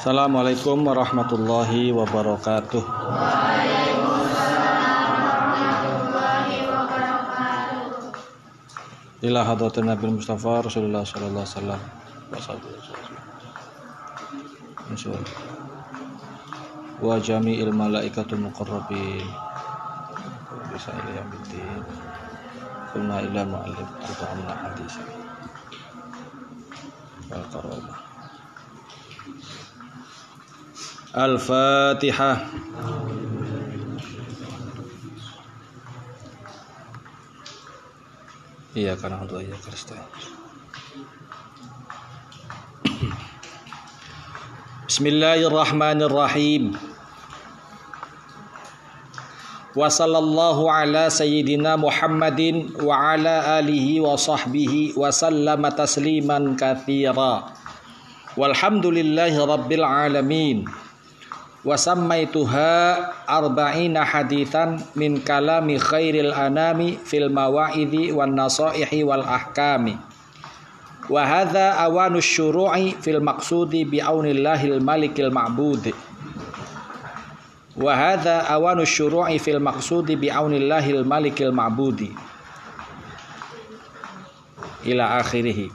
Assalamualaikum warahmatullahi wabarakatuh. Ila hadratin Nabi Mustafa Rasulullah sallallahu alaihi wasallam. Wa jami'il malaikatul muqarrabin. Bisa ila yaumiddin. Kulna ila mu'allim Al-Qur'an hadis. Wal karamah. Al-Fatihah. Iya karena untuk iya Kristen. Bismillahirrahmanirrahim. Wa sallallahu ala sayyidina Muhammadin wa ala alihi wa sahbihi wa sallama tasliman katsira. Walhamdulillahi rabbil alamin. Wa sammaituha arba'ina hadithan min kalami khairil anami fil mawa'idhi wan nasaihi wal ahkami. Wa hadha awanu syuru'i fil maqsudi bi'aunillahil malikil ma'bud. Wa hadha awanu syuru'i fil maqsudi bi'aunillahil malikil ma'budi. Ila akhirih.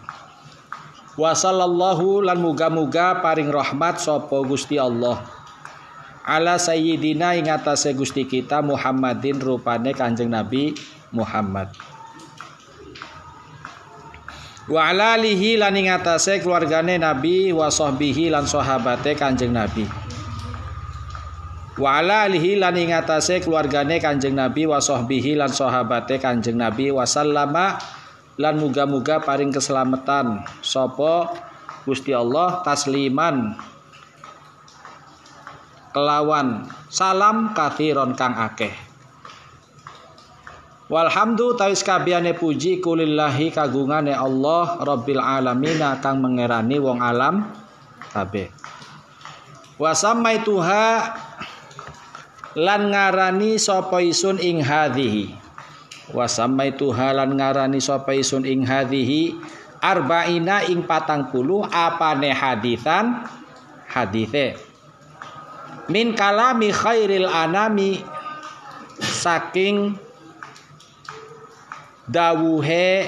Wa sallallahu lan muga-muga paring rahmat sapa Gusti Allah. Ala sayyidina ing atase Gusti kita Muhammadin rupane Kanjeng Nabi Muhammad. Wa ala alihi lan ing atase keluargane Nabi wa sahbihi lan sahabate Kanjeng Nabi. Wa ala alihi lan ing atase keluargane Kanjeng Nabi wa sahbihi lan sahabate Kanjeng Nabi wa sallama lan muga-muga paring keselamatan sapa Gusti Allah tasliman kelawan salam kathiron kang akeh Walhamdu tawis kabiyane puji kulillahi kagungane Allah Rabbil alamin kang mengerani wong alam kabeh. Wa tuha lan ngarani sapa isun ing hadhihi. Wa tuha lan ngarani sapa isun ing hadhihi arba'ina ing patang puluh apane hadisan hadithe. Min kalami khairil anami saking dawuhe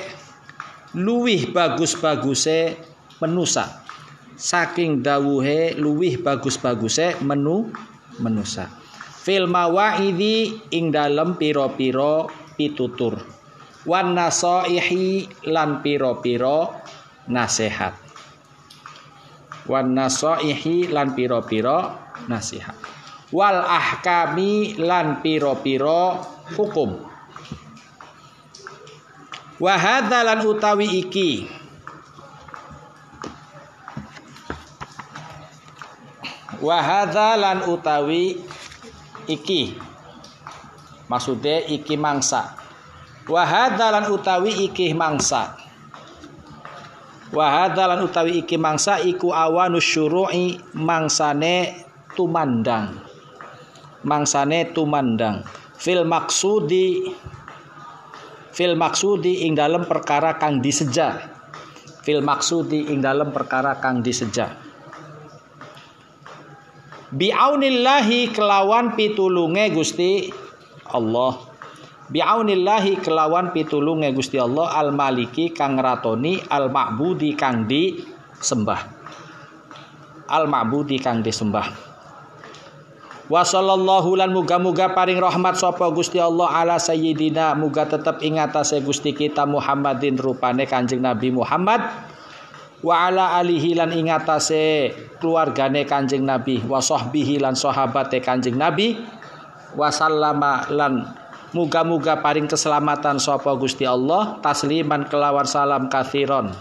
luwih bagus-baguse menusa. Saking dawuhe luwih bagus-baguse menu menusa. Fil mawaidi ing dalem pira-pira pitutur. Wan nasaihi lan pira-pira nasihat wan nasaihi lan pira-pira nasihat. Wal ahkami lan pira-pira hukum. Wa lan utawi iki. Wa lan utawi iki. Maksudnya iki mangsa. Wa lan utawi iki mangsa Wa lan utawi iki mangsa iku awanu syuru'i mangsane tumandang. Mangsane tumandang. Fil maksudi fil maksudi ing dalam perkara kang diseja fil maksudi ing dalam perkara kang diseja biaunillahi kelawan pitulunge Gusti Allah biaunillahi kelawan pitulunge Gusti Allah al maliki kang ratoni al ma'budi kang disembah. Al ma'budi kang disembah. Wa sallallahu lan muga-muga paring rahmat sapa Gusti Allah ala sayyidina muga tetep ing atase Gusti kita Muhammadin rupane Kanjeng Nabi Muhammad. Wa ala alihi lan ing atase keluargane Kanjeng Nabi wa sahbihi lan sahabate Kanjeng Nabi. Wa sallama lan muga-muga paring keselamatan sapa Gusti Allah tasliman kelawan salam kathiron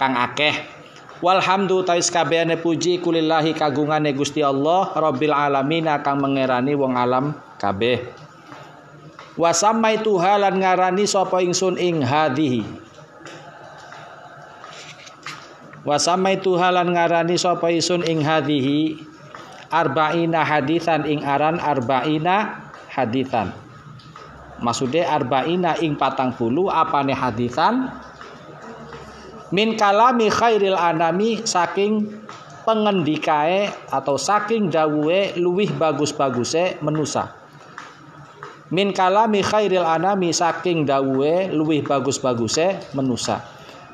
kang akeh Walhamdu tais kabehane puji kulillahi kagungane Gusti Allah Rabbil alamin akan mengerani wong alam kabeh. Wa sammaitu halan ngarani sapa ingsun ing hadhihi. Wa sammaitu halan ngarani sapa ingsun ing hadhihi arba'ina hadisan ing aran arba'ina hadisan. Maksudnya arba'ina ing patang puluh apane hadisan min kalami khairil anami saking pengendikae atau saking dawuhe luwih bagus-baguse menusa. Min kalami khairil anami saking dawuhe luwih bagus-baguse menusa.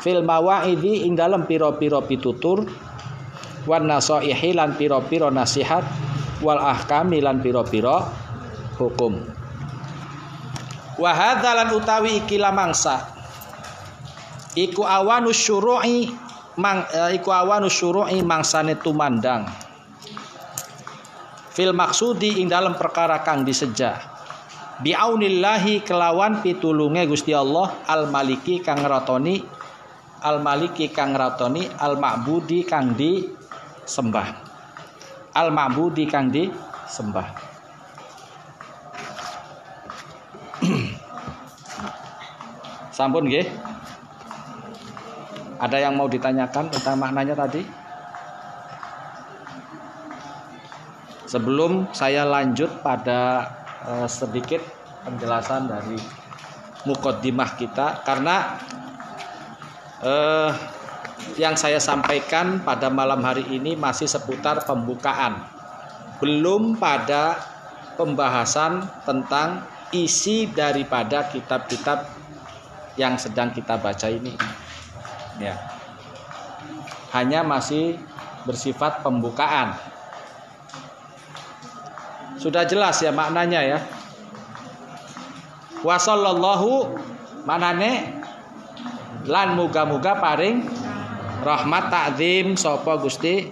Fil mawaidhi ing dalem pira-pira pitutur wan nasaihi lan pira-pira nasihat wal ahkami lan pira-pira hukum. Wa lan utawi ikila mangsa iku awanus syuru'i mang e, iku awanus syuru'i mangsane tumandang. Fil maksudi ing dalam perkara kang disejah biaunillahi kelawan pitulunge Gusti Allah al maliki kang ratoni al maliki kang ratoni al ma'budi kang di sembah al ma'budi kang di sembah sampun nggih. Ada yang mau ditanyakan tentang maknanya tadi? Sebelum saya lanjut pada Eh, sedikit penjelasan dari mukodimah kita karena eh, yang saya sampaikan pada malam hari ini masih seputar pembukaan. Belum pada pembahasan tentang isi daripada kitab-kitab yang sedang kita baca ini. Ya. Hanya masih bersifat pembukaan. Sudah jelas ya maknanya ya. Wa sallallahu manane lan muga-muga paring rahmat takzim sapa Gusti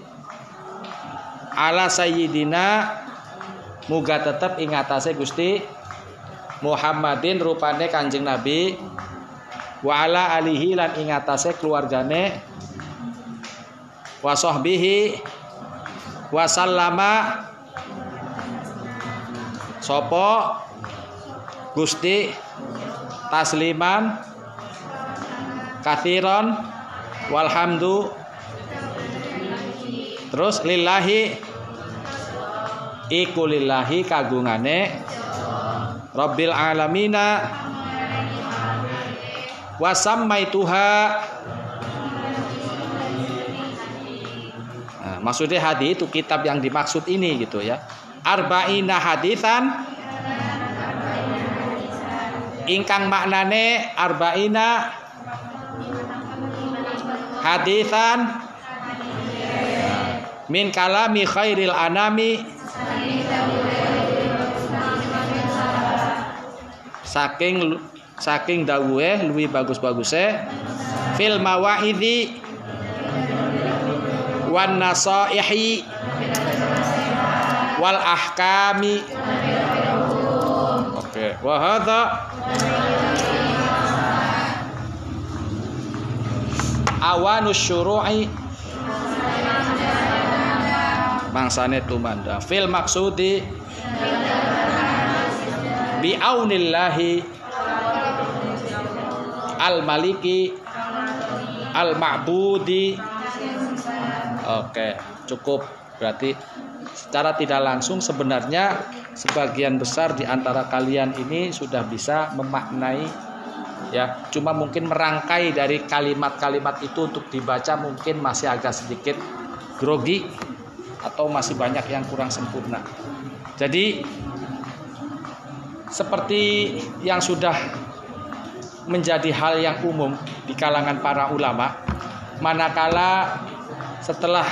ala sayyidina muga tetep ing atase Gusti Muhammadin rupane Kanjeng Nabi wa ala alihi lan ing atase keluargane. Wa sahbihi wa sallama. Sopo? Gusti tasliman. Kathiron. Walhamdu. Terus lillahi. Iku lillahi kagungane. Rabbil alamina wasammaituha. Nah, maksudnya hadis itu kitab yang dimaksud ini gitu ya. Arba'ina hadisan ingkang maknane arba'ina hadisan min kalami khairil anami. Saking saking dawuhe luwih bagus-baguse fil mawaidhi wan nasaihi wal ahkami. Oke wa hadza awanus syuru'i. Mangsane tumanda fil maksudi bi aunillahi al maliki al ma'budi oke cukup. Berarti secara tidak langsung sebenarnya sebagian besar di antara kalian ini sudah bisa memaknai ya cuma mungkin merangkai dari kalimat-kalimat itu untuk dibaca mungkin masih agak sedikit grogi atau masih banyak yang kurang sempurna. Jadi seperti yang sudah menjadi hal yang umum di kalangan para ulama manakala setelah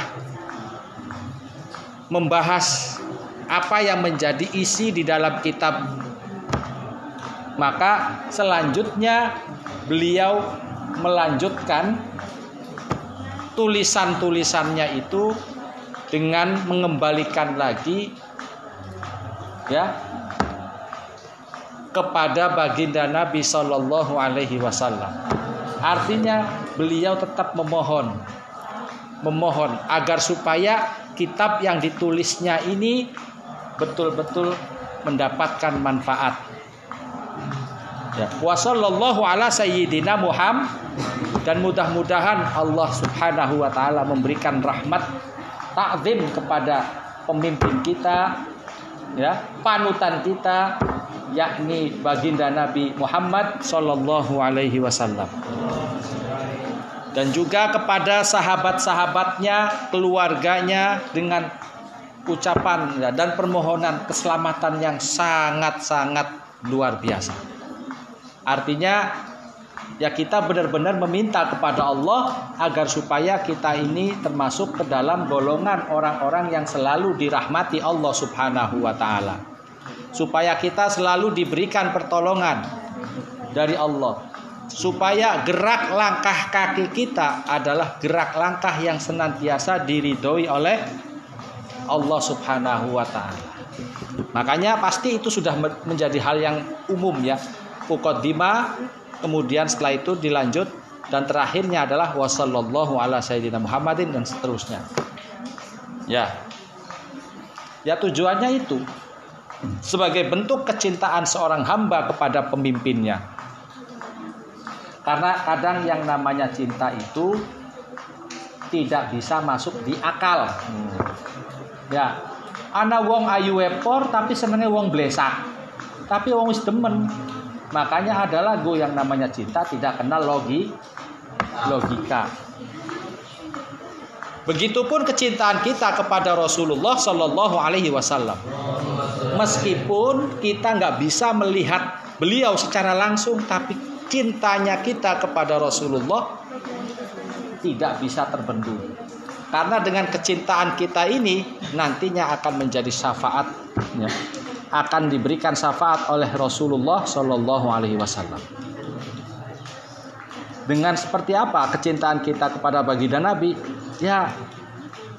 membahas apa yang menjadi isi di dalam kitab maka selanjutnya beliau melanjutkan tulisan-tulisannya itu dengan mengembalikan lagi ya kepada baginda Nabi Shallallahu Alaihi Wasallam. Artinya beliau tetap memohon, memohon agar supaya kitab yang ditulisnya ini betul-betul mendapatkan manfaat. Ya, wasallallahu ala sayyidina Muhammad dan mudah-mudahan Allah Subhanahu wa taala memberikan rahmat takzim kepada pemimpin kita ya, panutan kita yakni baginda Nabi Muhammad sallallahu alaihi wasallam. dan juga kepada sahabat-sahabatnya, keluarganya dengan ucapan dan permohonan keselamatan yang sangat-sangat luar biasa. Artinya ya kita benar-benar meminta kepada Allah agar supaya kita ini termasuk ke dalam golongan orang-orang yang selalu dirahmati Allah Subhanahu wa taala. Supaya kita selalu diberikan pertolongan dari Allah. Supaya gerak langkah kaki kita adalah gerak langkah yang senantiasa diridhoi oleh Allah Subhanahu wa taala. Makanya pasti itu sudah menjadi hal yang umum ya. Mukaddimah kemudian setelah itu dilanjut dan terakhirnya adalah wasallallahu ala sayyidina Muhammadin dan seterusnya. Ya. Ya tujuannya itu sebagai bentuk kecintaan seorang hamba kepada pemimpinnya. Karena kadang yang namanya cinta itu tidak bisa masuk di akal. Hmm. Ya, ana wong ayu epor tapi senengnya wong blesak. Tapi wong wis demen. Makanya ada lagu yang namanya cinta tidak kenal logi logika. Begitupun kecintaan kita kepada Rasulullah Shallallahu Alaihi Wasallam. Meskipun kita nggak bisa melihat beliau secara langsung, tapi cintanya kita kepada Rasulullah tidak bisa terbendung. Karena dengan kecintaan kita ini nantinya akan menjadi syafaat, ya, akan diberikan syafaat oleh Rasulullah Shallallahu Alaihi Wasallam. Dengan seperti apa kecintaan kita kepada baginda Nabi? Ya,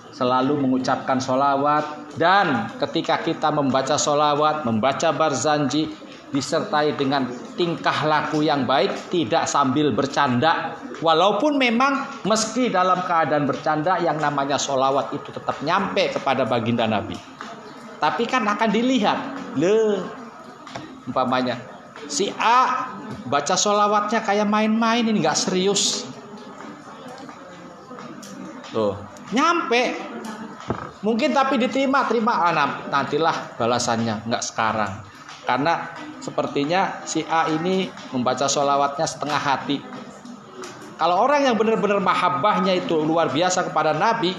selalu mengucapkan solawat dan ketika kita membaca solawat, membaca barzanji, disertai dengan tingkah laku yang baik, tidak sambil bercanda. Walaupun memang meski dalam keadaan bercanda yang namanya solawat itu tetap nyampe kepada baginda Nabi. Tapi kan akan dilihat, le, umpamanya Si A baca solawatnya kayak main-main ini nggak serius. Tuh, nyampe. Mungkin tapi diterima, terima ah, nantilah balasannya, nggak sekarang. Karena sepertinya si A ini membaca solawatnya setengah hati. Kalau orang yang benar-benar mahabbahnya itu luar biasa kepada Nabi,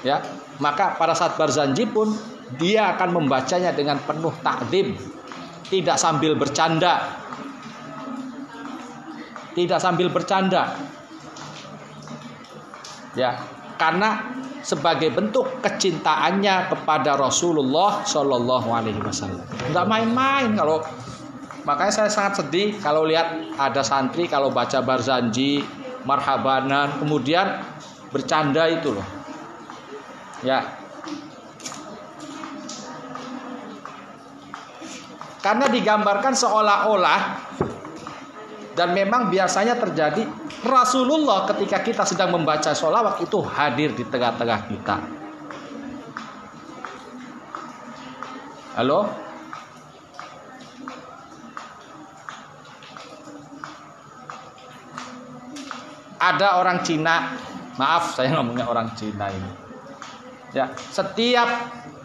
ya maka pada saat barzanji pun dia akan membacanya dengan penuh takdim tidak sambil bercanda. Tidak sambil bercanda. Ya, karena sebagai bentuk kecintaannya kepada Rasulullah Shallallahu Alaihi Wasallam. Enggak main-main kalau makanya saya sangat sedih kalau lihat ada santri kalau baca barzanji, marhabanan, kemudian bercanda itu loh. Ya, Karena digambarkan seolah-olah dan memang biasanya terjadi Rasulullah ketika kita sedang membaca sholawat itu hadir di tengah-tengah kita. Halo? Ada orang Cina, maaf saya ngomongnya orang Cina ini. Ya, setiap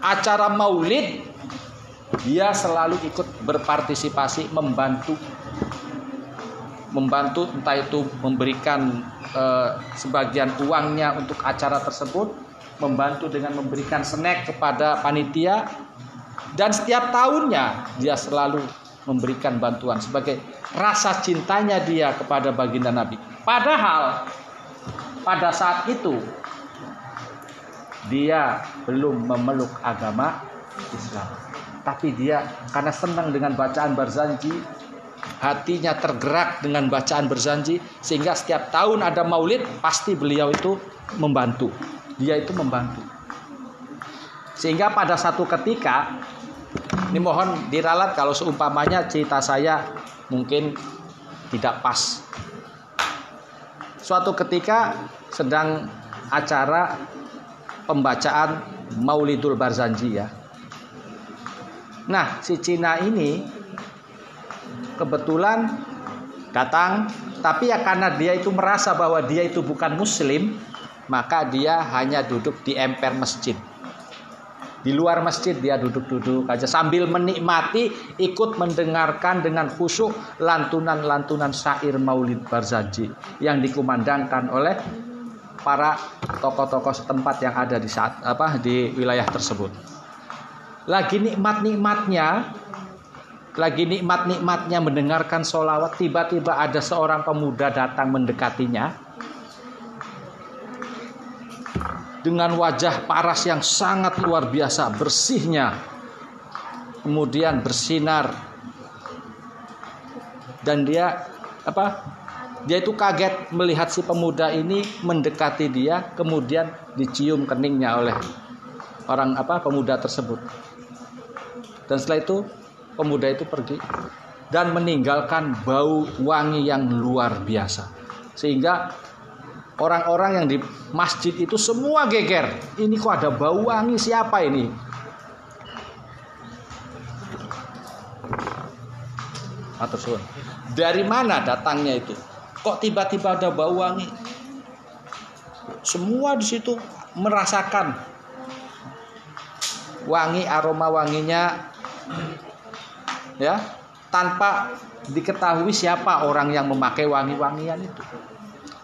acara maulid dia selalu ikut berpartisipasi membantu membantu entah itu memberikan eh, sebagian uangnya untuk acara tersebut membantu dengan memberikan snack kepada panitia dan setiap tahunnya dia selalu memberikan bantuan sebagai rasa cintanya dia kepada baginda Nabi. Padahal pada saat itu dia belum memeluk agama Islam tapi dia karena senang dengan bacaan berzanji hatinya tergerak dengan bacaan berzanji sehingga setiap tahun ada maulid pasti beliau itu membantu. Dia itu membantu. Sehingga pada satu ketika ini mohon diralat kalau seumpamanya cerita saya mungkin tidak pas. Suatu ketika sedang acara pembacaan Maulidul Barzanji ya Nah, si Cina ini kebetulan datang, tapi ya karena dia itu merasa bahwa dia itu bukan muslim, maka dia hanya duduk di emper masjid. Di luar masjid dia duduk-duduk aja sambil menikmati ikut mendengarkan dengan khusyuk lantunan-lantunan syair Maulid Barzanji yang dikumandangkan oleh para tokoh-tokoh setempat yang ada di saat apa di wilayah tersebut. Lagi nikmat-nikmatnya, lagi nikmat-nikmatnya mendengarkan solawat, tiba-tiba ada seorang pemuda datang mendekatinya dengan wajah paras yang sangat luar biasa, bersihnya, kemudian bersinar, dan dia apa? Dia itu kaget melihat si pemuda ini mendekati dia, kemudian dicium keningnya oleh orang apa pemuda tersebut. Dan setelah itu pemuda itu pergi dan meninggalkan bau wangi yang luar biasa. Sehingga orang-orang yang di masjid itu semua geger. Ini kok ada bau wangi siapa ini? Atur Dari mana datangnya itu? Kok tiba-tiba ada bau wangi? Semua di situ merasakan wangi aroma wanginya ya tanpa diketahui siapa orang yang memakai wangi-wangian itu.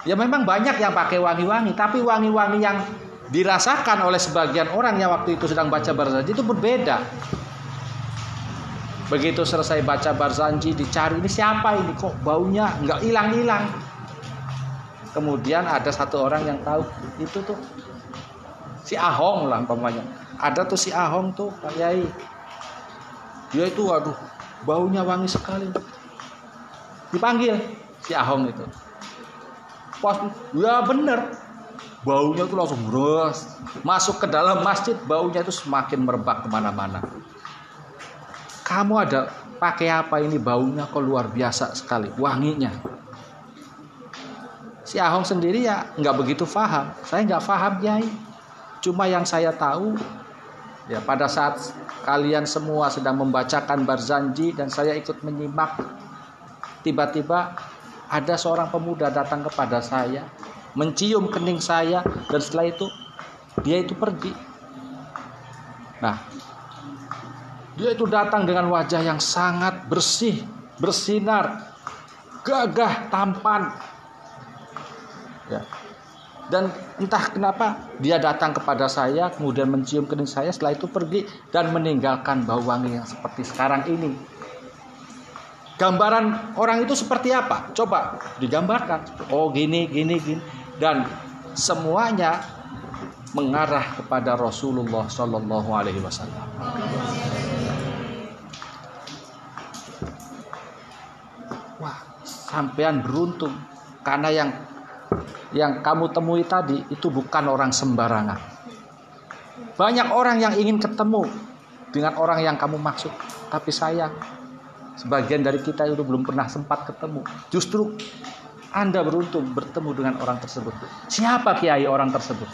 Ya memang banyak yang pakai wangi-wangi, tapi wangi-wangi yang dirasakan oleh sebagian orang yang waktu itu sedang baca Barzanji itu berbeda. Begitu selesai baca Barzanji dicari ini siapa ini kok baunya nggak hilang-hilang. Kemudian ada satu orang yang tahu itu tuh si Ahong lah umpamanya. Ada tuh si Ahong tuh Pak Yai. Dia itu waduh baunya wangi sekali. Dipanggil si Ahong itu. Pas ya bener. Baunya itu langsung beres masuk ke dalam masjid baunya itu semakin merebak ke mana-mana. Kamu ada pakai apa ini baunya kok luar biasa sekali wanginya? Si Ahong sendiri ya nggak begitu paham saya nggak paham Yai cuma yang saya tahu ya pada saat kalian semua sedang membacakan barzanji dan saya ikut menyimak tiba-tiba ada seorang pemuda datang kepada saya, mencium kening saya, dan setelah itu dia itu pergi. Nah, dia itu datang dengan wajah yang sangat bersih, bersinar, gagah, tampan. Ya. Dan entah kenapa dia datang kepada saya, kemudian mencium kening saya, setelah itu pergi dan meninggalkan bau wangi yang seperti sekarang ini. Gambaran orang itu seperti apa? Coba digambarkan. Oh gini, gini, gini. Dan semuanya mengarah kepada Rasulullah Shallallahu Alaihi Wasallam. Wah, sampean beruntung karena yang yang kamu temui tadi itu bukan orang sembarangan. Banyak orang yang ingin ketemu dengan orang yang kamu maksud, tapi sayang Sebagian dari kita itu belum pernah sempat ketemu. Justru Anda beruntung bertemu dengan orang tersebut. Siapa kiai orang tersebut?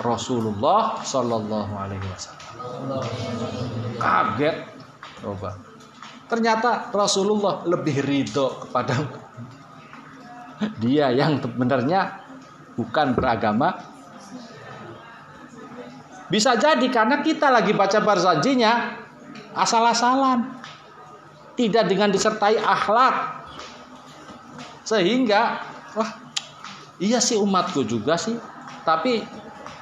Rasulullah Shallallahu Alaihi Wasallam. Kaget, coba. Ternyata Rasulullah lebih ridho kepada dia yang sebenarnya bukan beragama. Bisa jadi karena kita lagi baca barzanjinya asal-asalan tidak dengan disertai akhlak. Sehingga wah iya sih umatku juga sih. Tapi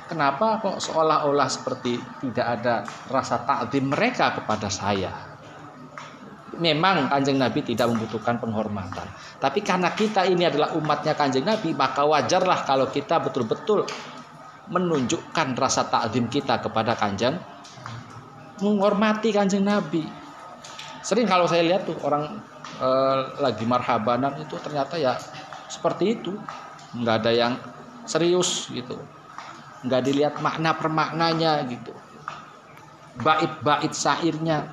kenapa kok seolah-olah seperti tidak ada rasa takdim mereka kepada saya memang kanjeng Nabi tidak membutuhkan penghormatan. Tapi karena kita ini adalah umatnya kanjeng Nabi maka wajarlah kalau kita betul-betul menunjukkan rasa takdim kita kepada kanjeng menghormati kanjeng Nabi. Sering kalau saya lihat tuh orang e, lagi marhabanan itu ternyata ya seperti itu. Nggak ada yang serius gitu. Nggak dilihat makna permaknanya gitu. Bait-bait syairnya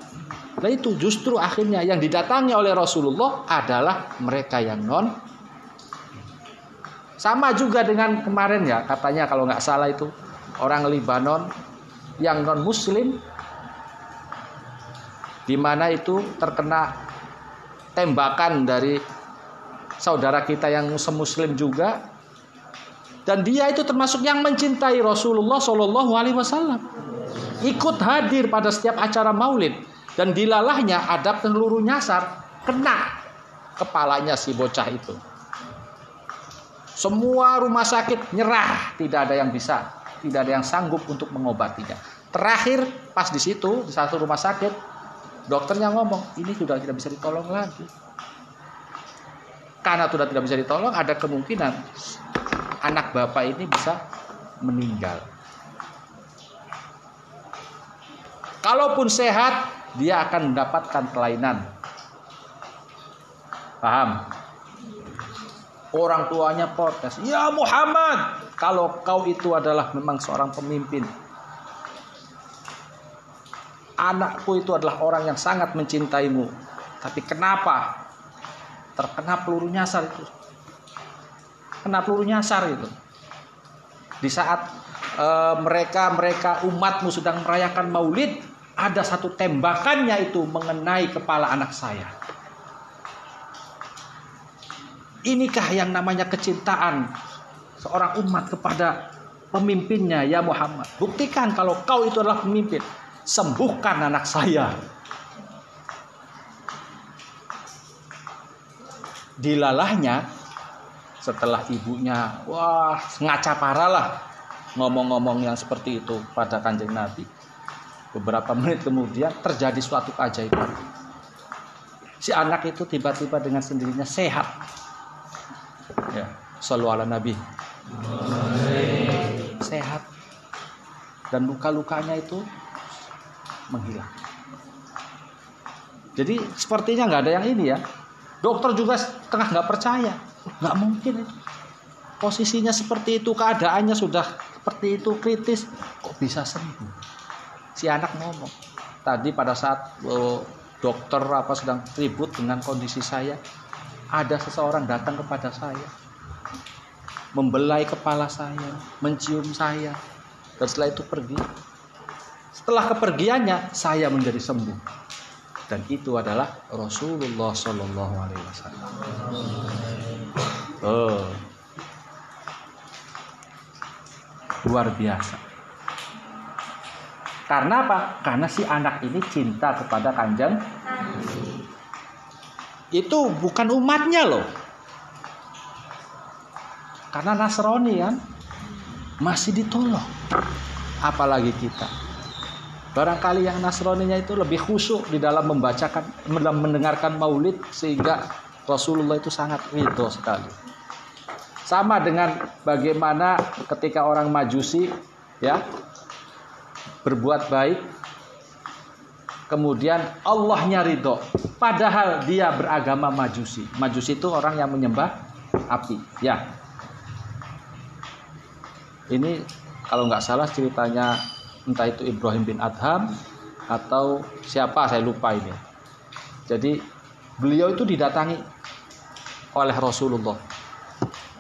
nah itu justru akhirnya yang didatangi oleh Rasulullah adalah mereka yang non. Sama juga dengan kemarin ya katanya kalau nggak salah itu orang Libanon yang non Muslim di mana itu terkena tembakan dari saudara kita yang muslim juga. Dan dia itu termasuk yang mencintai Rasulullah Shallallahu Alaihi Wasallam. Ikut hadir pada setiap acara maulid. Dan dilalahnya dan peluru nyasar. Kena kepalanya si bocah itu. Semua rumah sakit nyerah. Tidak ada yang bisa. Tidak ada yang sanggup untuk mengobatinya. Terakhir pas di situ di satu rumah sakit dokternya ngomong ini sudah tidak bisa ditolong lagi karena sudah tidak bisa ditolong ada kemungkinan anak bapak ini bisa meninggal. Kalaupun sehat, dia akan mendapatkan kelainan. Paham? Orang tuanya protes, "Ya Muhammad, kalau kau itu adalah memang seorang pemimpin, anakku itu adalah orang yang sangat mencintaimu. Tapi kenapa terkena peluru nyasar itu. Kena peluru nyasar itu. Di saat uh, mereka mereka umatmu sedang merayakan Maulid, ada satu tembakannya itu mengenai kepala anak saya. Inikah yang namanya kecintaan seorang umat kepada pemimpinnya ya Muhammad. Buktikan kalau kau itu adalah pemimpin. Sembuhkan anak saya. dilalahnya setelah ibunya wah ngaca parah lah ngomong-ngomong yang seperti itu pada kanjeng Nabi beberapa menit kemudian terjadi suatu keajaiban. Si anak itu tiba-tiba dengan sendirinya sehat. Ya selalu ala Nabi. Sehat. Dan luka-lukanya itu menghilang. Jadi sepertinya nggak ada yang ini ya. Dokter juga tengah nggak percaya, nggak mungkin itu. Posisinya seperti itu, keadaannya sudah seperti itu kritis, kok bisa sembuh? Si anak ngomong. Tadi pada saat oh, dokter apa sedang ribut dengan kondisi saya, ada seseorang datang kepada saya, membelai kepala saya, mencium saya, dan setelah itu pergi. Setelah kepergiannya, saya menjadi sembuh dan itu adalah Rasulullah Shallallahu Alaihi Wasallam. Oh, luar biasa. Karena apa? Karena si anak ini cinta kepada kanjeng. Itu bukan umatnya loh. Karena Nasrani kan masih ditolong. Apalagi kita. Barangkali yang Nasraninya itu lebih khusyuk di dalam membacakan, dalam mendengarkan maulid sehingga Rasulullah itu sangat ridho sekali. Sama dengan bagaimana ketika orang Majusi ya berbuat baik kemudian Allahnya ridho padahal dia beragama Majusi. Majusi itu orang yang menyembah api, ya. Ini kalau nggak salah ceritanya entah itu Ibrahim bin Adham atau siapa saya lupa ini. Jadi beliau itu didatangi oleh Rasulullah.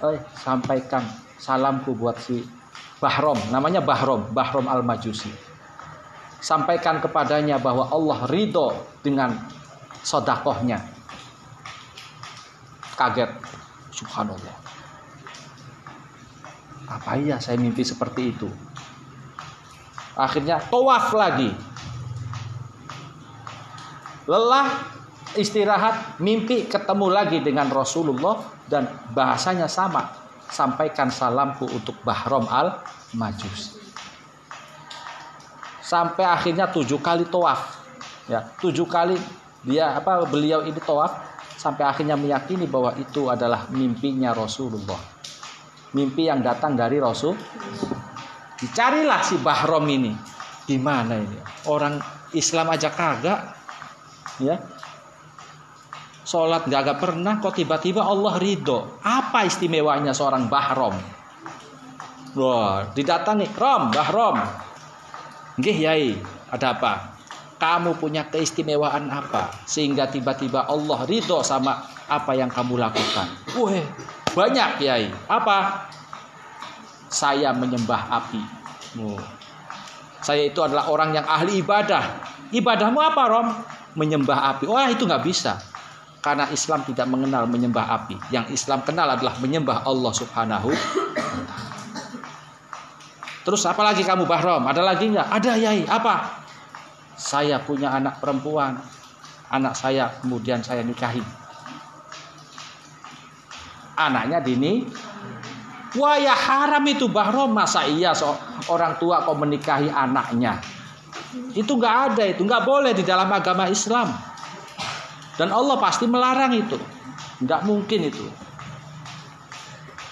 Eh, sampaikan salamku buat si Bahrom, namanya Bahrom, Bahrom Al-Majusi. Sampaikan kepadanya bahwa Allah ridho dengan sodakohnya. Kaget, subhanallah. Apa iya saya mimpi seperti itu? Akhirnya tawaf lagi. Lelah, istirahat, mimpi ketemu lagi dengan Rasulullah dan bahasanya sama. Sampaikan salamku untuk Bahrom al Majus. Sampai akhirnya tujuh kali tawaf. Ya, tujuh kali dia apa beliau ini tawaf sampai akhirnya meyakini bahwa itu adalah mimpinya Rasulullah. Mimpi yang datang dari Rasul Dicarilah si Bahrom ini. Di mana ini? Orang Islam aja kagak. Ya. Sholat gak, gak pernah kok tiba-tiba Allah ridho. Apa istimewanya seorang Bahrom? Wah, didatangi, Rom, Bahrom. Nggih, Yai, ada apa? Kamu punya keistimewaan apa sehingga tiba-tiba Allah ridho sama apa yang kamu lakukan? Wah, banyak, Yai. Apa? saya menyembah api. Oh. Saya itu adalah orang yang ahli ibadah. Ibadahmu apa, Rom? Menyembah api. Wah, itu nggak bisa. Karena Islam tidak mengenal menyembah api. Yang Islam kenal adalah menyembah Allah Subhanahu Terus apa lagi kamu Bahrom? Ada lagi nggak? Ada Yai. Apa? Saya punya anak perempuan. Anak saya kemudian saya nikahi. Anaknya dini. Wah ya haram itu Bahrom. Masa iya so, orang tua kok menikahi anaknya? Itu nggak ada itu. nggak boleh di dalam agama Islam. Dan Allah pasti melarang itu. Nggak mungkin itu.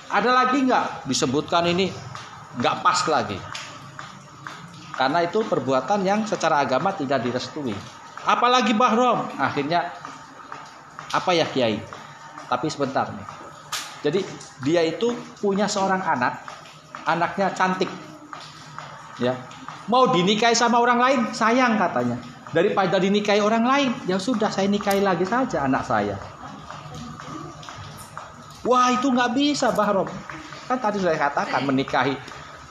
Ada lagi nggak disebutkan ini nggak pas lagi? Karena itu perbuatan yang secara agama tidak direstui. Apalagi bahrom, akhirnya apa ya kiai? Tapi sebentar nih. Jadi dia itu punya seorang anak, anaknya cantik, ya. Mau dinikahi sama orang lain, sayang katanya. Daripada dinikahi orang lain, ya sudah saya nikahi lagi saja anak saya. Wah itu nggak bisa Bahrom. Kan tadi sudah katakan menikahi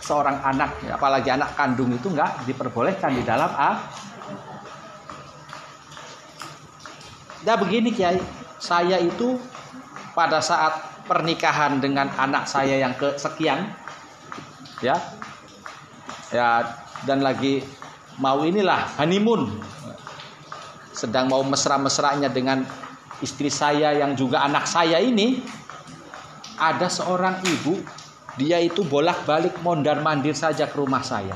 seorang anak, apalagi anak kandung itu nggak diperbolehkan di dalam A. Ya begini Kiai, saya itu pada saat pernikahan dengan anak saya yang kesekian, ya, ya dan lagi mau inilah honeymoon, sedang mau mesra-mesranya dengan istri saya yang juga anak saya ini, ada seorang ibu dia itu bolak-balik mondar mandir saja ke rumah saya.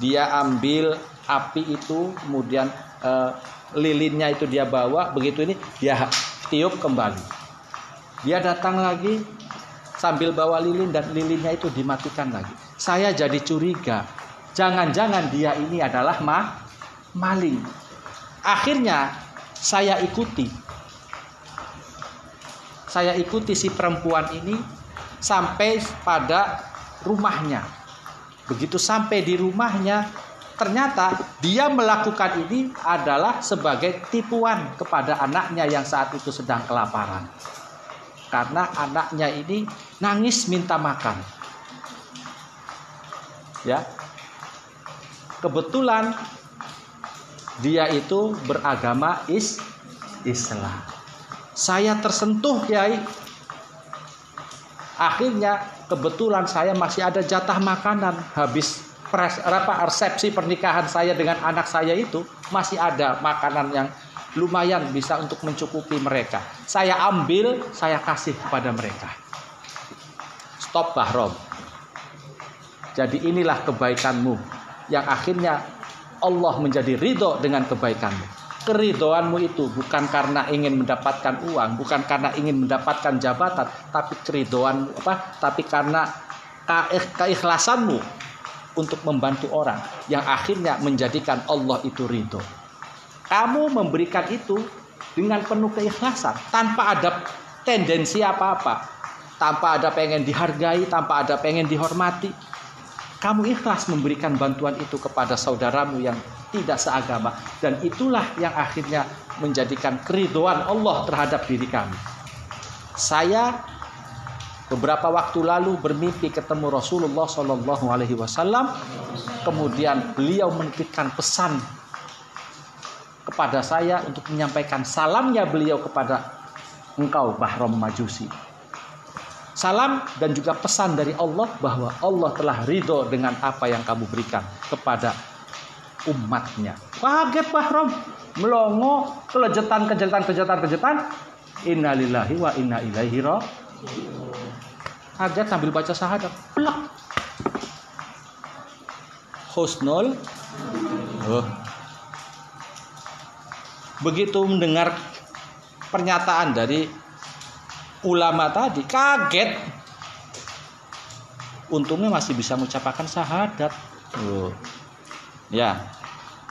Dia ambil api itu kemudian eh, lilinnya itu dia bawa begitu ini dia tiup kembali. Dia datang lagi sambil bawa lilin dan lilinnya itu dimatikan lagi. Saya jadi curiga jangan-jangan dia ini adalah ma maling akhirnya saya ikuti saya ikuti si perempuan ini sampai pada rumahnya. Begitu sampai di rumahnya, ternyata dia melakukan ini adalah sebagai tipuan kepada anaknya yang saat itu sedang kelaparan. Karena anaknya ini nangis minta makan. Ya. Kebetulan dia itu beragama is Islam. Saya tersentuh, Kiai. Akhirnya kebetulan saya masih ada jatah makanan habis pres, apa resepsi pernikahan saya dengan anak saya itu masih ada makanan yang lumayan bisa untuk mencukupi mereka. Saya ambil, saya kasih kepada mereka. Stop Bahrom. Jadi inilah kebaikanmu yang akhirnya Allah menjadi ridho dengan kebaikanmu keridoanmu itu bukan karena ingin mendapatkan uang, bukan karena ingin mendapatkan jabatan, tapi keridoan apa? Tapi karena keikhlasanmu untuk membantu orang yang akhirnya menjadikan Allah itu ridho. Kamu memberikan itu dengan penuh keikhlasan tanpa ada tendensi apa-apa, tanpa ada pengen dihargai, tanpa ada pengen dihormati. Kamu ikhlas memberikan bantuan itu kepada saudaramu yang tidak seagama dan itulah yang akhirnya menjadikan keriduan Allah terhadap diri kami. Saya beberapa waktu lalu bermimpi ketemu Rasulullah Shallallahu Alaihi Wasallam, kemudian beliau menitipkan pesan kepada saya untuk menyampaikan salamnya beliau kepada engkau Bahram Majusi. Salam dan juga pesan dari Allah bahwa Allah telah ridho dengan apa yang kamu berikan kepada umatnya. Kaget Bahrom, melongo, kelejetan, kejetan, kejetan, kejetan. Innalillahi wa inna ilaihi Kaget sambil baca syahadat. Plak. Husnul. Oh. Begitu mendengar pernyataan dari ulama tadi, kaget. Untungnya masih bisa mengucapkan syahadat. Oh. Ya.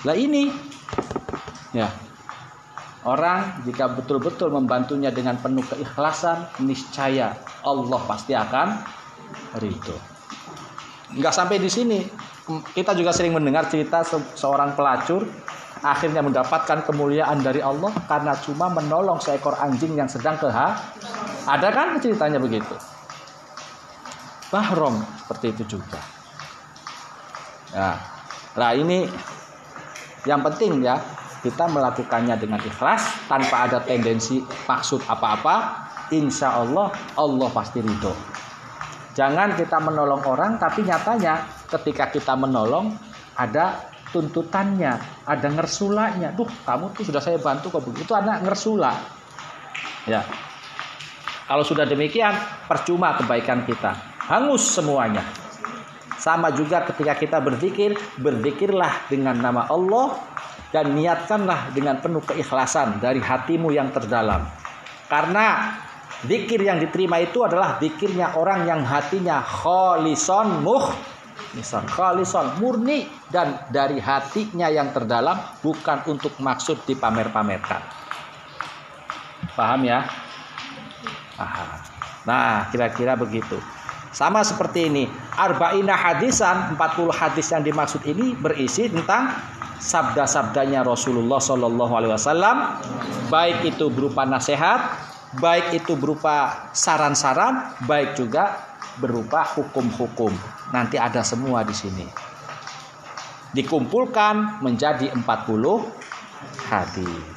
Lah ini ya. Orang jika betul-betul membantunya dengan penuh keikhlasan, niscaya Allah pasti akan ridho. Enggak sampai di sini. Kita juga sering mendengar cerita se seorang pelacur akhirnya mendapatkan kemuliaan dari Allah karena cuma menolong seekor anjing yang sedang keha. Ada kan ceritanya begitu? Bahrom seperti itu juga. Ya, Nah ini yang penting ya kita melakukannya dengan ikhlas tanpa ada tendensi maksud apa-apa insya Allah Allah pasti ridho Jangan kita menolong orang tapi nyatanya ketika kita menolong ada tuntutannya, ada ngersulanya. Duh, kamu tuh sudah saya bantu kok begitu. Itu anak ngersula. Ya. Kalau sudah demikian, percuma kebaikan kita. Hangus semuanya. Sama juga ketika kita berzikir, berzikirlah dengan nama Allah dan niatkanlah dengan penuh keikhlasan dari hatimu yang terdalam. Karena Zikir yang diterima itu adalah zikirnya orang yang hatinya kholison muh misal kholison murni dan dari hatinya yang terdalam bukan untuk maksud dipamer-pamerkan. Paham ya? Paham. Nah, kira-kira begitu. Sama seperti ini, arba'ina hadisan, 40 hadis yang dimaksud ini berisi tentang sabda-sabdanya Rasulullah Shallallahu alaihi wasallam, baik itu berupa nasihat, baik itu berupa saran-saran, baik juga berupa hukum-hukum. Nanti ada semua di sini. Dikumpulkan menjadi 40 hadis.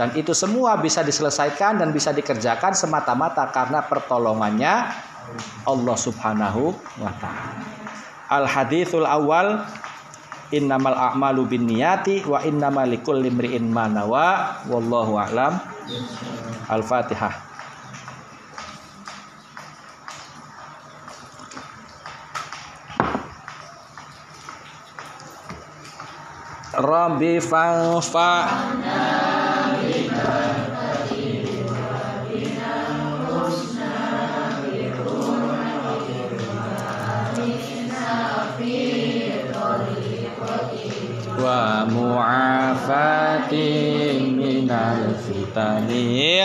Dan itu semua bisa diselesaikan dan bisa dikerjakan semata-mata karena pertolongannya Allah Subhanahu wa taala. Al hadithul awal innamal a'malu binniyati wa innamal likulli imri'in ma nawa wallahu a'lam Al-Fatihah. Rabbi fanfa'na wa mu'afatin minal fitani